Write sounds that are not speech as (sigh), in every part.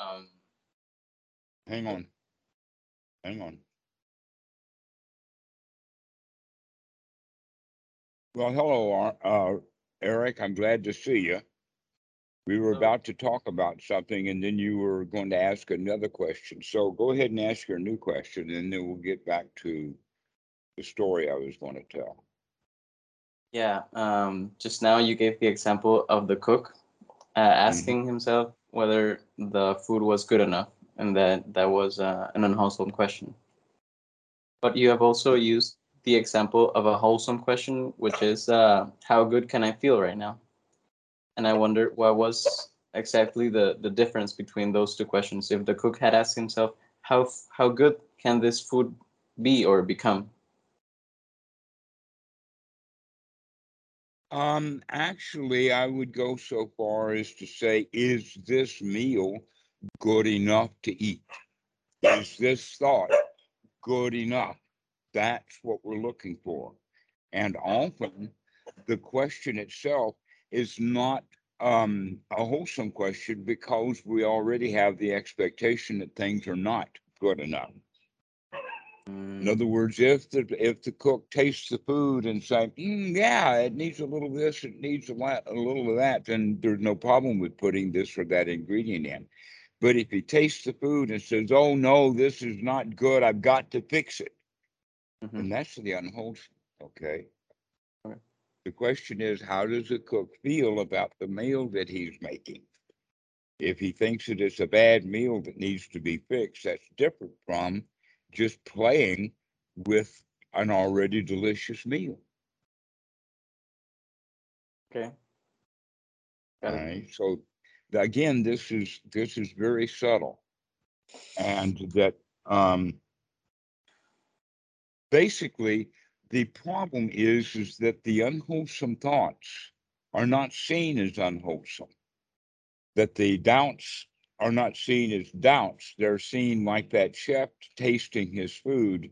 Um, Hang on. Hang on. Well, hello, uh, Eric. I'm glad to see you. We were about to talk about something and then you were going to ask another question. So go ahead and ask your new question and then we'll get back to the story I was going to tell. yeah. Um, just now you gave the example of the cook uh, asking himself whether the food was good enough, and that that was uh, an unwholesome question. But you have also used the example of a wholesome question, which is uh, how good can I feel right now? And I wonder what was exactly the the difference between those two questions. If the cook had asked himself, how how good can this food be or become? Um, actually, I would go so far as to say, is this meal good enough to eat? Is this thought good enough? That's what we're looking for. And often the question itself is not um, a wholesome question because we already have the expectation that things are not good enough. In other words, if the if the cook tastes the food and say, "Mm, "Yeah, it needs a little of this, it needs a lot, a little of that," then there's no problem with putting this or that ingredient in. But if he tastes the food and says, "Oh no, this is not good. I've got to fix it," Mhm. and that's the unwholesome. Okay. Okay. The question is, how does the cook feel about the meal that he's making? If he thinks that it's a bad meal that needs to be fixed, that's different from just playing with an already delicious meal. Okay. All right. So again, this is this is very subtle. And that um basically the problem is is that the unwholesome thoughts are not seen as unwholesome. That the doubts are not seen as doubts. They're seen like that chef tasting his food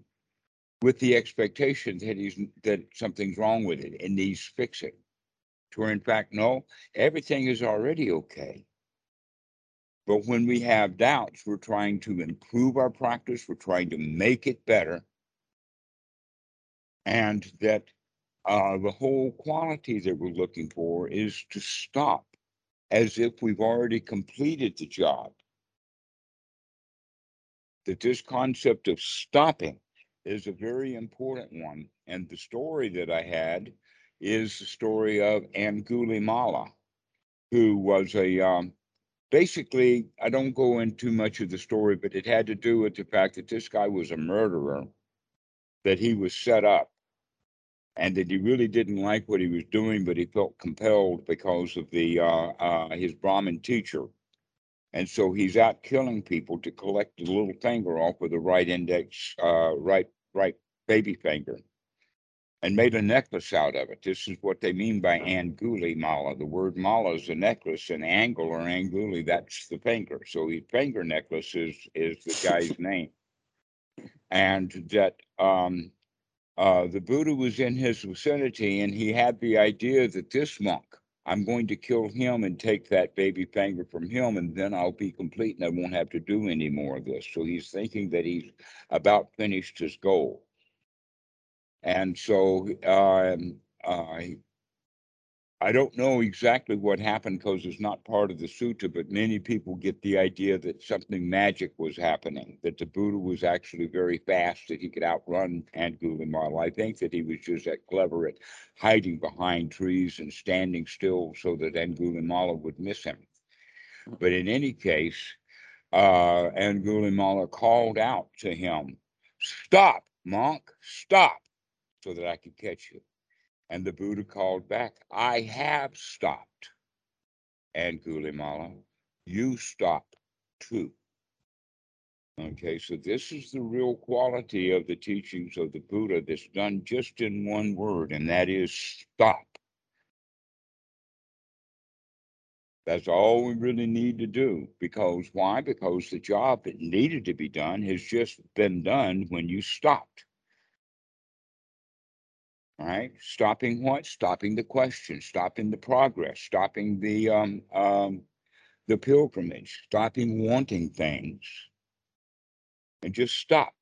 with the expectation that he's that something's wrong with it and needs fixing. To where in fact, no, everything is already okay. But when we have doubts, we're trying to improve our practice, we're trying to make it better. And that uh, the whole quality that we're looking for is to stop as if we've already completed the job. That this concept of stopping is a very important one. And the story that I had is the story of Angulimala, who was a um, basically, I don't go into much of the story, but it had to do with the fact that this guy was a murderer, that he was set up, and that he really didn't like what he was doing, but he felt compelled because of the uh, uh, his Brahmin teacher. And so he's out killing people to collect the little finger off with the right index, uh, right, right baby finger, and made a necklace out of it. This is what they mean by anguli mala. The word mala is a necklace, and angle or anguli, that's the finger. So his finger necklace is is the guy's name. And that um, uh, the Buddha was in his vicinity, and he had the idea that this monk, I'm going to kill him and take that baby finger from him, and then I'll be complete and I won't have to do any more of this. So he's thinking that he's about finished his goal. And so um, uh, I don't know exactly what happened because it's not part of the sutta, but many people get the idea that something magic was happening, that the Buddha was actually very fast, that he could outrun Angulimala. I think that he was just that clever at hiding behind trees and standing still so that Angulimala would miss him. But in any case, uh, Angulimala called out to him, Stop, monk, stop, so that I could catch you. And the Buddha called back, I have stopped. Angulimala, you stop too. Okay, so this is the real quality of the teachings of the Buddha that's done just in one word, and that is stop. That's all we really need to do. Because why? Because the job that needed to be done has just been done when you stopped. Right? Stopping what? Stopping the question, stopping the progress, stopping the um, um, the pilgrimage, stopping wanting things, and just stop.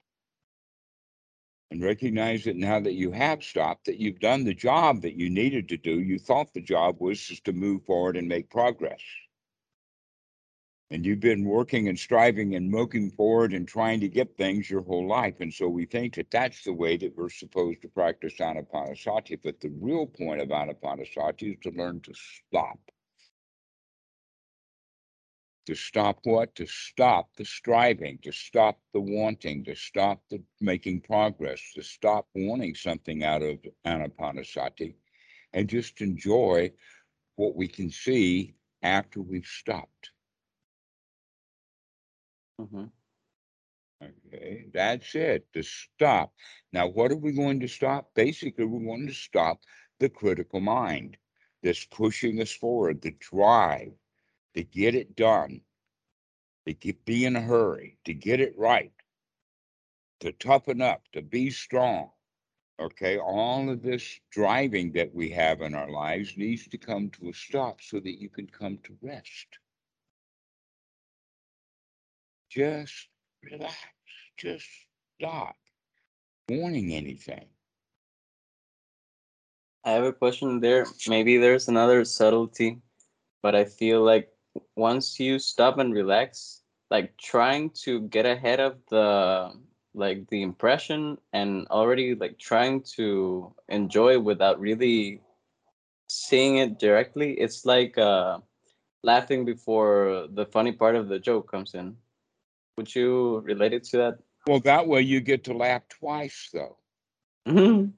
And recognize that now that you have stopped, that you've done the job that you needed to do. You thought the job was just to move forward and make progress. And you've been working and striving and moving forward and trying to get things your whole life. And so we think that that's the way that we're supposed to practice anapanasati. But the real point of anapanasati is to learn to stop to stop what? To stop the striving, to stop the wanting, to stop the making progress, to stop wanting something out of anapanasati and just enjoy what we can see after we've stopped. Mm-hmm. Okay, that's it, to stop. Now, what are we going to stop? Basically, we're going to stop the critical mind that's pushing us forward, the drive, to get it done, to get, be in a hurry, to get it right, to toughen up, to be strong. Okay, all of this driving that we have in our lives needs to come to a stop so that you can come to rest. Just relax, just stop wanting anything. I have a question there. Maybe there's another subtlety, but I feel like once you stop and relax, like trying to get ahead of the like the impression and already like trying to enjoy without really seeing it directly, it's like uh laughing before the funny part of the joke comes in. Would you relate it to that? Well, that way you get to laugh twice, though. Mm-hmm.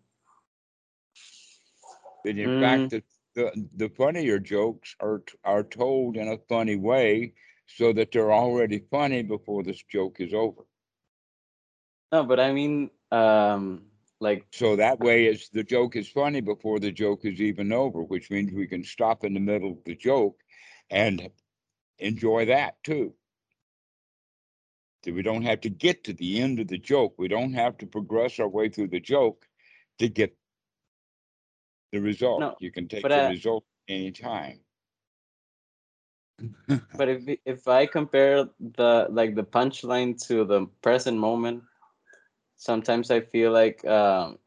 And in Mm. fact, the, the the funnier jokes are are told in a funny way, so that they're already funny before this joke is over. No, but I mean, um, like, So that way, it's the joke is funny before the joke is even over, which means we can stop in the middle of the joke and enjoy that too. So we don't have to get to the end of the joke. We don't have to progress our way through the joke to get the result. No, you can take the result anytime. (laughs) but if if I compare the like the punchline to the present moment, sometimes I feel like um,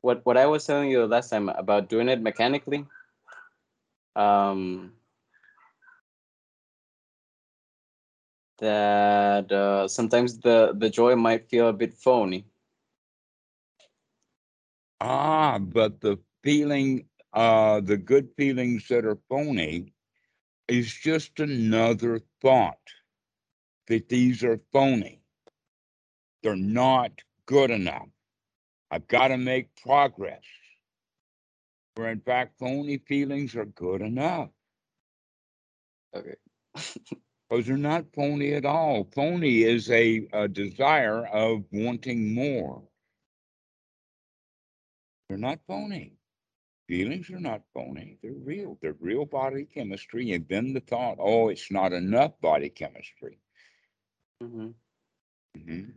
what what I was telling you last time about doing it mechanically. Um, that uh, sometimes the the joy might feel a bit phony. Ah, but the feeling, uh, the good feelings that are phony is just another thought that these are phony. They're not good enough. I've got to make progress. Where in fact, phony feelings are good enough. Okay. (laughs) Because they're not phony at all. Phony is a, a desire of wanting more. They're not phony. Feelings are not phony. They're real. They're real body chemistry. And then the thought, oh, it's not enough body chemistry. hmm Mhm.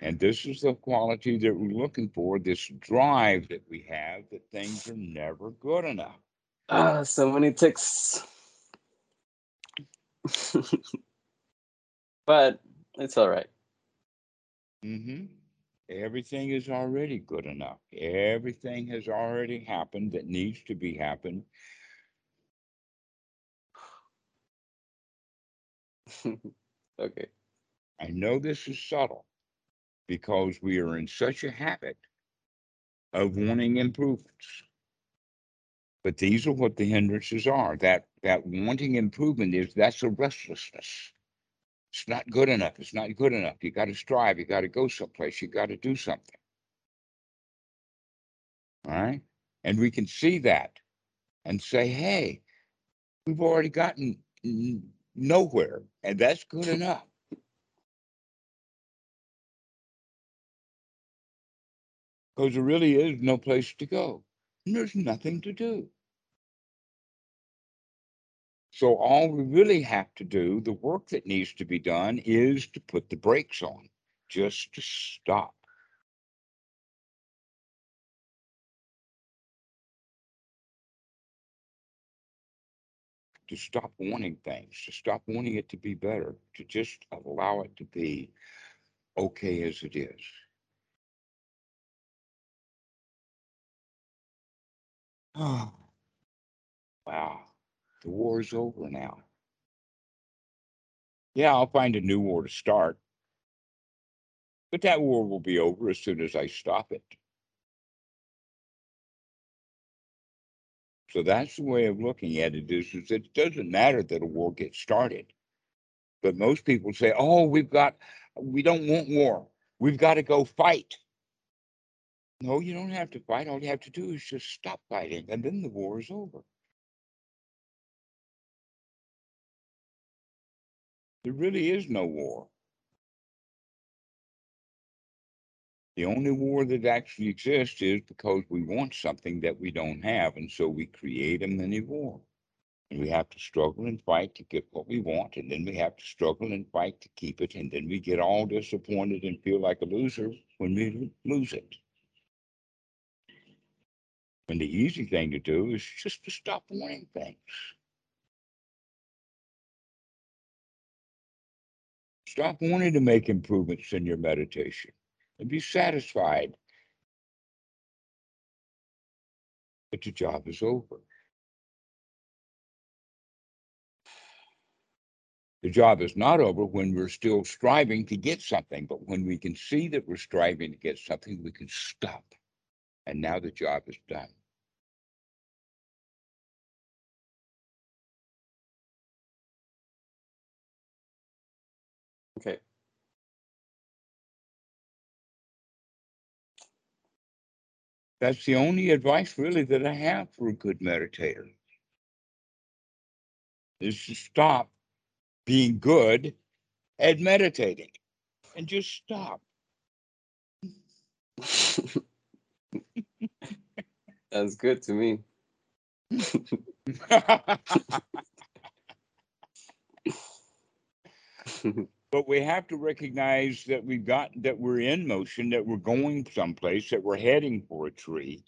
And this is the quality that we're looking for this drive that we have that things are never good enough. Ah, so many ticks. (laughs) but it's all right. hmm Everything is already good enough. Everything has already happened that needs to be happened. (laughs) okay. I know this is subtle because we are in such a habit of wanting improvements. But these are what the hindrances are. That that wanting improvement is that's a restlessness. It's not good enough. It's not good enough. You got to strive. You got to go someplace. You got to do something. All right. And we can see that and say, hey, we've already gotten nowhere, and that's good enough. Because there really is no place to go. And there's nothing to do. So all we really have to do, the work that needs to be done, is to put the brakes on, just to stop. to stop wanting things, to stop wanting it to be better, to just allow it to be okay as it is. (sighs) Wow. The war is over now. Yeah, I'll find a new war to start. But that war will be over as soon as I stop it. So that's the way of looking at it is, is it doesn't matter that a war gets started. But most people say, oh, we've got, we don't want war. We've got to go fight. No, you don't have to fight. All you have to do is just stop fighting, and then the war is over. There really is no war. The only war that actually exists is because we want something that we don't have, and so we create a mini war. And we have to struggle and fight to get what we want, and then we have to struggle and fight to keep it, and then we get all disappointed and feel like a loser when we lose it. And the easy thing to do is just to stop wanting things. Stop wanting to make improvements in your meditation and be satisfied that the job is over. The job is not over when we're still striving to get something, but when we can see that we're striving to get something, we can stop. And now the job is done. That's the only advice really that I have for a good meditator. Is to stop being good at meditating and just stop. (laughs) That's good to me. (laughs) (laughs) but we have to recognize that we've got that we're in motion, that we're going someplace, that we're heading for a tree,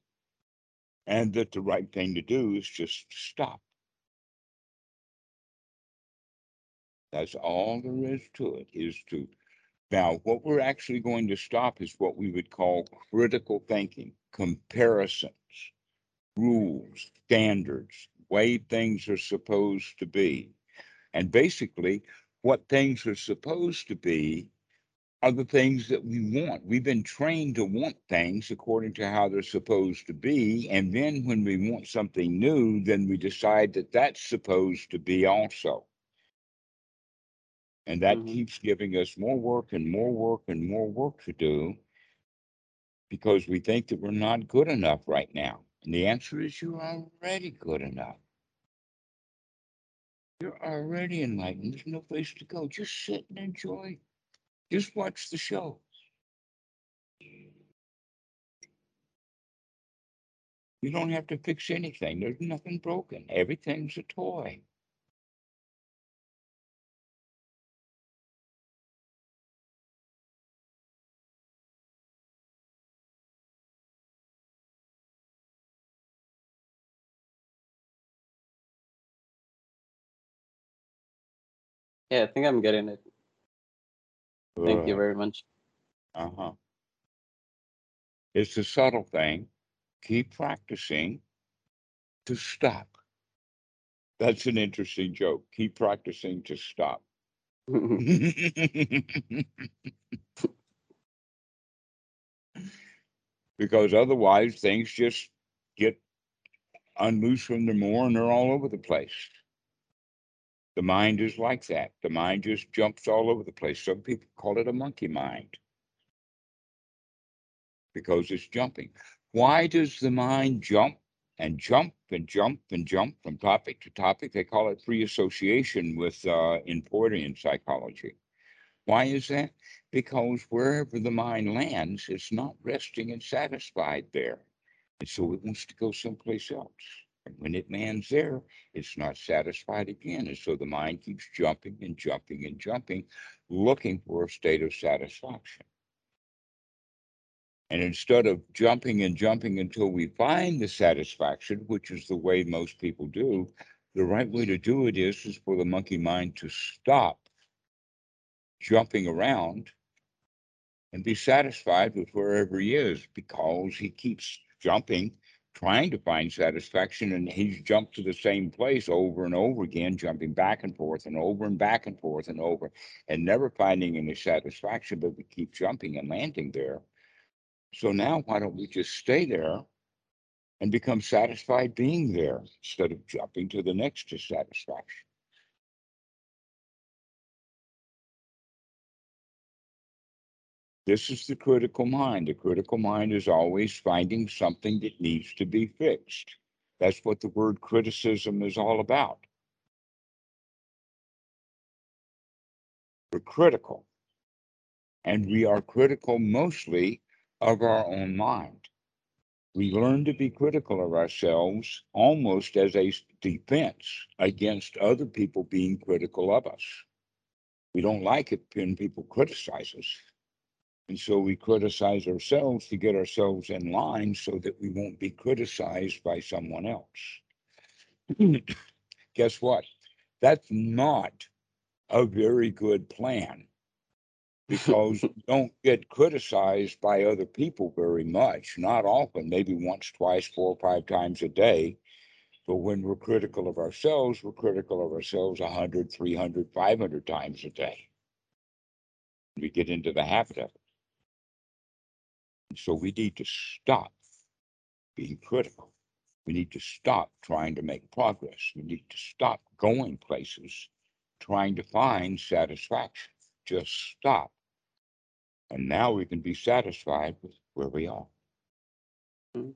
and that the right thing to do is just stop. That's all there is to it, is to now what we're actually going to stop is what we would call critical thinking, comparisons, rules, standards, way things are supposed to be. And basically, what things are supposed to be are the things that we want. We've been trained to want things according to how they're supposed to be. And then when we want something new, then we decide that that's supposed to be also. And that Mhm. keeps giving us more work and more work and more work to do because we think that we're not good enough right now. And the answer is you're already good enough. You're already enlightened. There's no place to go. Just sit and enjoy. Just watch the show. You don't have to fix anything. There's nothing broken. Everything's a toy. Yeah, I think I'm getting it. Thank you very much. Uh huh. It's a subtle thing. Keep practicing to stop. That's an interesting joke. Keep practicing to stop. (laughs) because otherwise things just get unloosed from the more and they're all over the place. The mind is like that. The mind just jumps all over the place. Some people call it a monkey mind because it's jumping. Why does the mind jump and jump and jump and jump from topic to topic? They call it free association with uh, in Freudian psychology. Why is that? Because wherever the mind lands, it's not resting and satisfied there. And so it wants to go someplace else. And when it lands there, it's not satisfied again. And so the mind keeps jumping and jumping and jumping, looking for a state of satisfaction. And instead of jumping and jumping until we find the satisfaction, which is the way most people do, the right way to do it is is for the monkey mind to stop jumping around and be satisfied with wherever he is because he keeps jumping trying to find satisfaction and he's jumped to the same place over and over again jumping back and forth and over and back and forth and over and never finding any satisfaction but we keep jumping and landing there. So now why don't we just stay there and become satisfied being there instead of jumping to the next dissatisfaction This is the critical mind. The critical mind is always finding something that needs to be fixed. That's what the word criticism is all about. We're critical. And we are critical mostly of our own mind. We learn to be critical of ourselves almost as a defense against other people being critical of us. We don't like it when people criticize us. And so we criticize ourselves to get ourselves in line so that we won't be criticized by someone else. (clears throat) Guess what? That's not a very good plan because you (laughs) don't get criticized by other people very much, not often, maybe once, twice, four or five times a day. But when we're critical of ourselves, we're critical of ourselves 100, 300, 500 times a day. We get into the habit of it. So we need to stop being critical. We need to stop trying to make progress. We need to stop going places trying to find satisfaction. Just stop. And now we can be satisfied with where we are. Hmm.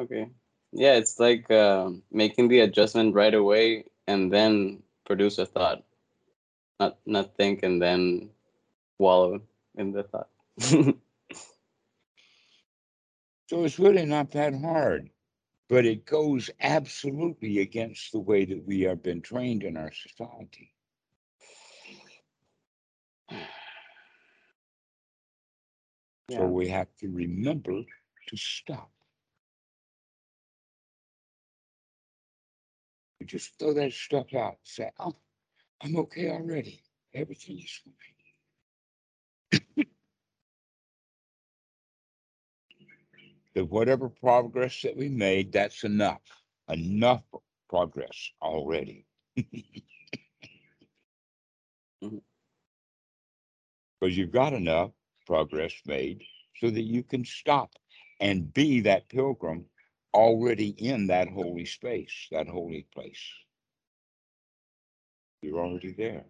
Okay. Yeah, it's like uh, making the adjustment right away and then produce a thought. Not not think and then wallow in the thought. (laughs) so it's really not that hard, but it goes absolutely against the way that we have been trained in our society. (sighs) Yeah. So we have to remember to stop. We just throw that stuff out and say, oh, I'm okay already. Everything is fine. That whatever progress that we made, that's enough. Enough progress already. mm-hmm. Because you've got enough progress made so that you can stop and be that pilgrim already in that holy space, that holy place. You're already there.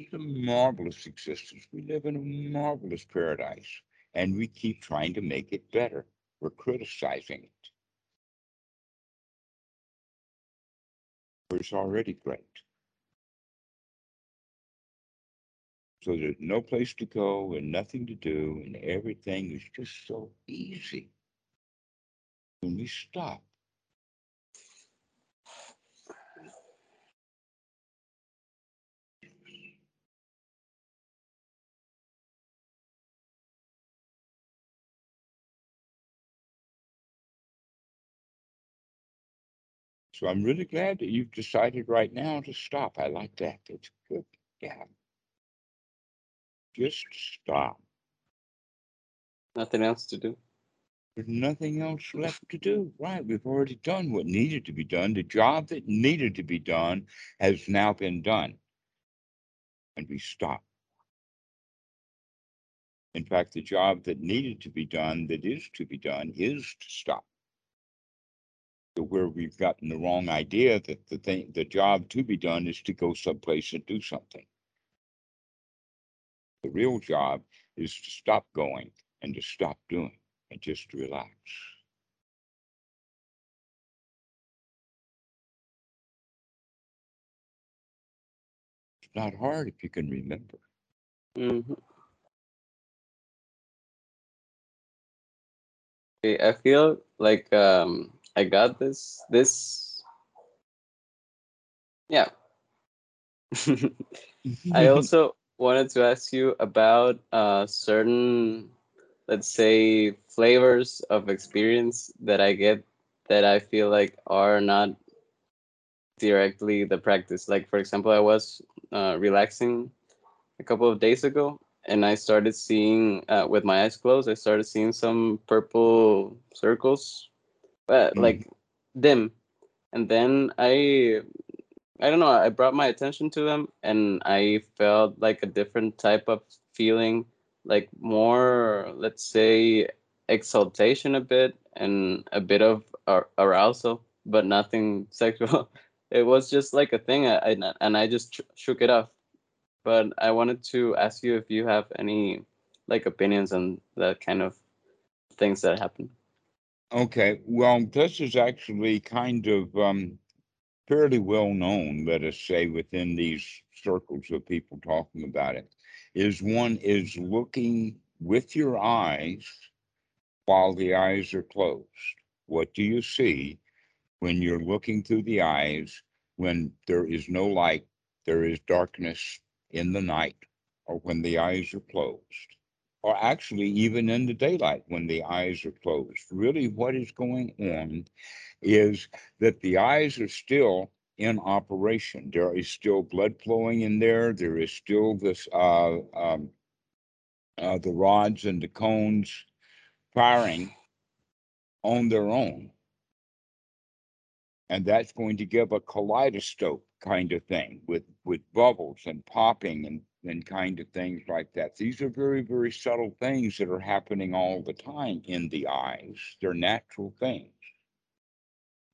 It's a marvelous existence. We live in a marvelous paradise, and we keep trying to make it better. We're criticizing it. It's already great. So there's no place to go and nothing to do, and everything is just so easy. When we stop So I'm really glad that you've decided right now to stop. I like that. It's good. Yeah. Just stop. Nothing else to do. There's nothing else left to do. Right. We've already done what needed to be done. The job that needed to be done has now been done. And we stop. In fact, the job that needed to be done, that is to be done, is to stop where we've gotten the wrong idea that the thing, the job to be done is to go someplace and do something. The real job is to stop going and to stop doing and just relax. It's not hard if you can remember. Mm-hmm. I feel like um, I got this. This. Yeah. (laughs) I (laughs) also wanted to ask you about a certain let's say flavors of experience that I get that I feel like are not directly the practice. Like for example, I was uh, relaxing a couple of days ago, and I started seeing uh, with my eyes closed. I started seeing some purple circles, but mm. like dim, and then I, I don't know. I brought my attention to them, and I felt like a different type of feeling, like more, let's say, exaltation a bit, and a bit of arousal, but nothing (laughs) sexual. it was just like a thing, I, I and I just shook it off. But I wanted to ask you if you have any like opinions on that kind of things that happen. Okay, well, this is actually kind of um, fairly well known, let us say, within these circles of people talking about it. Is one is looking with your eyes while the eyes are closed. What do you see when you're looking through the eyes when there is no light, there is darkness in the night, or when the eyes are closed, or actually even in the daylight when the eyes are closed? Really, what is going on is that the eyes are still in operation. There is still blood flowing in there. There is still this uh, um, uh, the rods and the cones firing on their own. And that's going to give a kaleidoscope kind of thing with, with bubbles and popping and, and kind of things like that. These are very, very subtle things that are happening all the time in the eyes. They're natural things.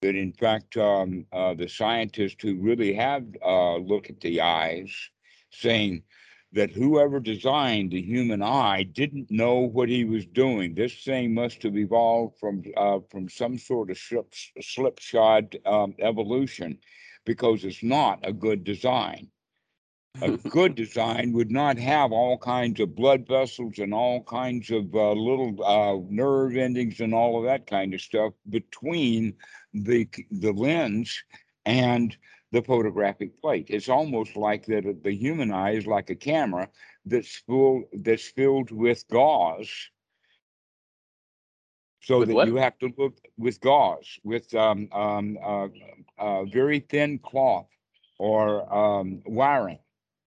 But in fact, um, uh, the scientists who really have uh, looked at the eyes saying, that whoever designed the human eye didn't know what he was doing. This thing must have evolved from uh, from some sort of slip, slipshod um, evolution, because it's not a good design. A (laughs) good design would not have all kinds of blood vessels and all kinds of uh, little uh, nerve endings and all of that kind of stuff between the the lens and the photographic plate. It's almost like that the human eye is like a camera that's full that's filled with gauze. So with that what? you have to look with gauze, with um, um, uh, uh, very thin cloth or um, wiring.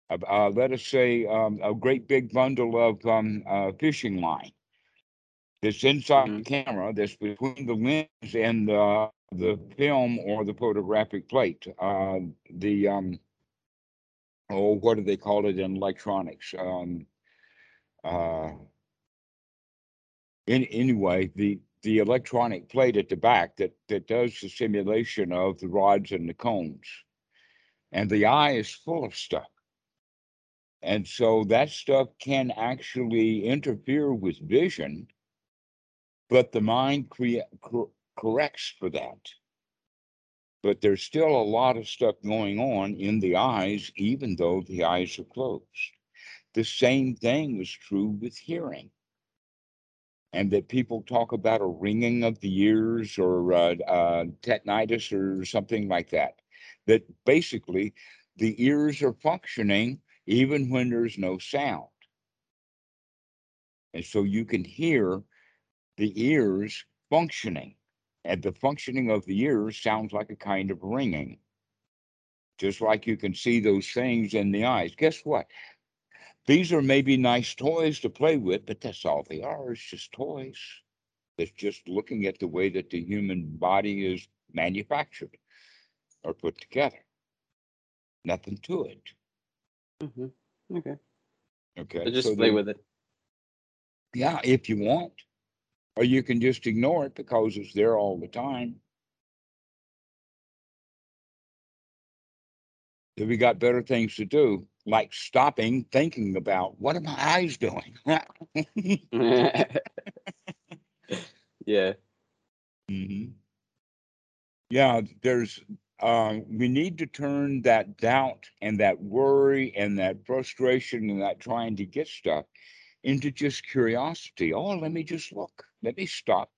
Uh, let us say um, a great big bundle of um, uh, fishing line that's inside mm-hmm. the camera, that's between the lens and the the film or the photographic plate. Uh, the um, oh, what do they call it in electronics? Um, uh, in, anyway, the the electronic plate at the back that that does the simulation of the rods and the cones, and the eye is full of stuff. And so that stuff can actually interfere with vision, but the mind crea- corrects for that. But there's still a lot of stuff going on in the eyes, even though the eyes are closed. The same thing is true with hearing. And that people talk about a ringing of the ears or uh, uh, tinnitus or something like that. That basically the ears are functioning even when there's no sound. And so you can hear the ears functioning and the functioning of the ears sounds like a kind of ringing. Just like you can see those things in the eyes. Guess what? These are maybe nice toys to play with, but that's all they are. It's just toys. It's just looking at the way that the human body is manufactured or put together. Nothing to it. Mm-hmm. Okay. Okay. So just so play then, with it. Yeah, if you want or you can just ignore it because it's there all the time. If we got better things to do, like stopping, thinking about what are my eyes doing? (laughs) yeah. Mm-hmm. Yeah, there's uh, we need to turn that doubt and that worry and that frustration and that trying to get stuff into just curiosity. Oh, let me just look. Let me stop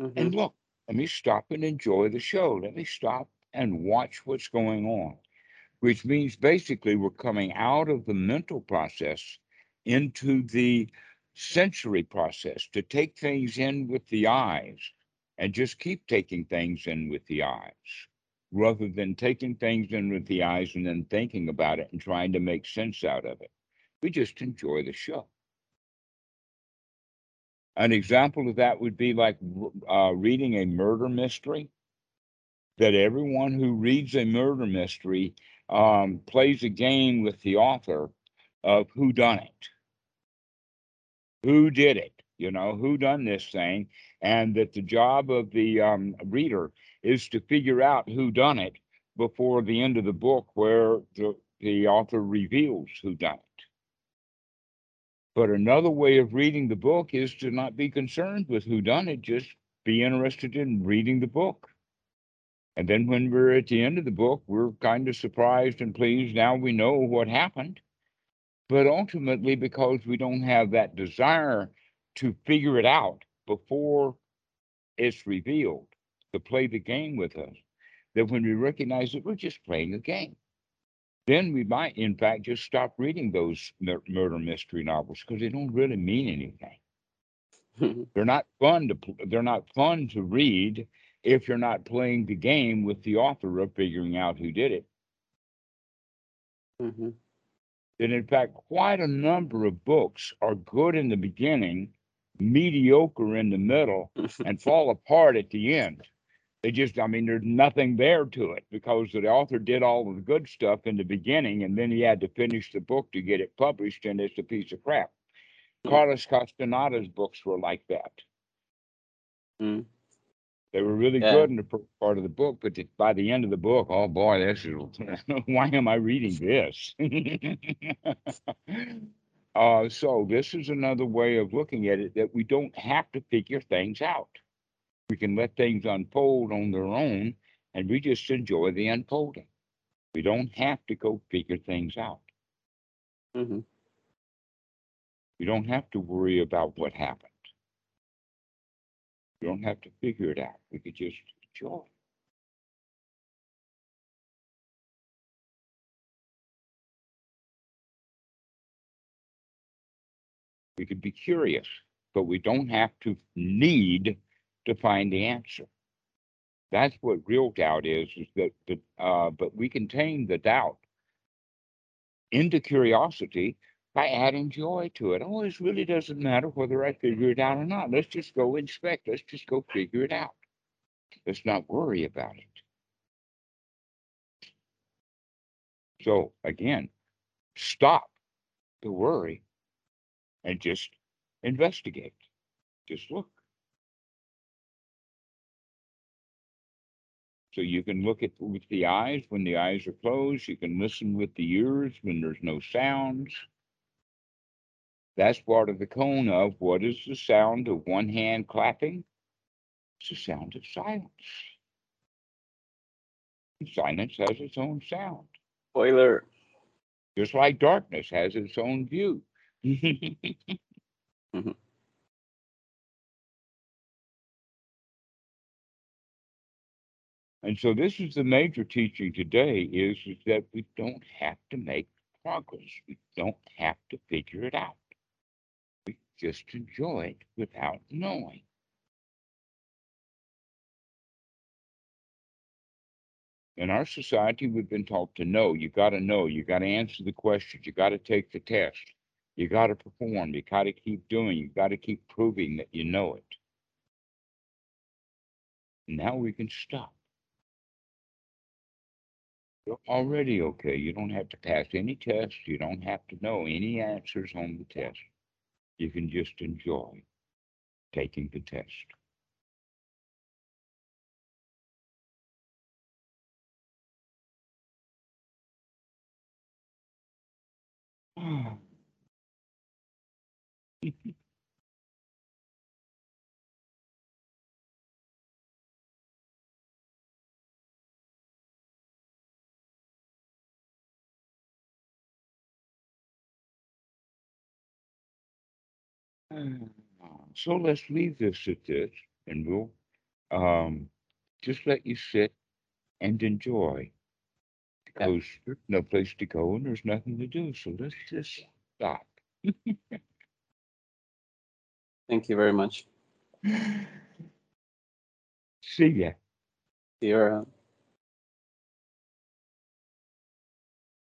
mm-hmm. and look. Let me stop and enjoy the show. Let me stop and watch what's going on, which means basically we're coming out of the mental process into the sensory process to take things in with the eyes and just keep taking things in with the eyes rather than taking things in with the eyes and then thinking about it and trying to make sense out of it. We just enjoy the show. An example of that would be like uh, reading a murder mystery. That everyone who reads a murder mystery um, plays a game with the author of who done it, who did it, you know, who done this thing, and that the job of the um, reader is to figure out who done it before the end of the book, where the, the author reveals who done it. But another way of reading the book is to not be concerned with who done it, just be interested in reading the book. And then when we're at the end of the book, we're kind of surprised and pleased. Now we know what happened. But ultimately, because we don't have that desire to figure it out before it's revealed, to play the game with us, that when we recognize that we're just playing a game then we might, in fact, just stop reading those murder mystery novels because they don't really mean anything. (laughs) they're not fun to they're not fun to read if you're not playing the game with the author of figuring out who did it. Mm-hmm. And in fact, quite a number of books are good in the beginning, mediocre in the middle, (laughs) and fall apart at the end. They just, I mean, there's nothing there to it because the author did all of the good stuff in the beginning and then he had to finish the book to get it published and it's a piece of crap. Mm. Carlos Castaneda's books were like that. Mm. They were really yeah. good in the first part of the book, but by the end of the book, oh boy, this is (laughs) why am I reading this? (laughs) uh, so this is another way of looking at it that we don't have to figure things out we can let things unfold on their own and we just enjoy the unfolding. We don't have to go figure things out. Mm-hmm. We don't have to worry about what happened. We don't have to figure it out. We could just enjoy. We could be curious, but we don't have to need to find the answer. That's what real doubt is, is that, the, uh, but we contain the doubt into curiosity by adding joy to it. Oh, it really doesn't matter whether I figure it out or not. Let's just go inspect. Let's just go figure it out. Let's not worry about it. So again, stop the worry and just investigate. Just look. So you can look at with the eyes when the eyes are closed. You can listen with the ears when there's no sounds. That's part of the koan of what is the sound of one hand clapping? It's the sound of silence. silence has its own sound. Spoiler. Just like darkness has its own view. (laughs) mm-hmm. And so this is the major teaching today is, is that we don't have to make progress. We don't have to figure it out. We just enjoy it without knowing. In our society, we've been taught to know. You got to know. You got to answer the questions. You got to take the test. You got to perform. You got to keep doing. You got to keep proving that you know it. Now we can stop. You're already okay. You don't have to pass any tests. You don't have to know any answers on the test. You can just enjoy taking the test. (sighs) So let's leave this at this, and we'll um, just let you sit and enjoy because there's no place to go and there's nothing to do. So let's just stop. (laughs) Thank you very much. See ya. See you around.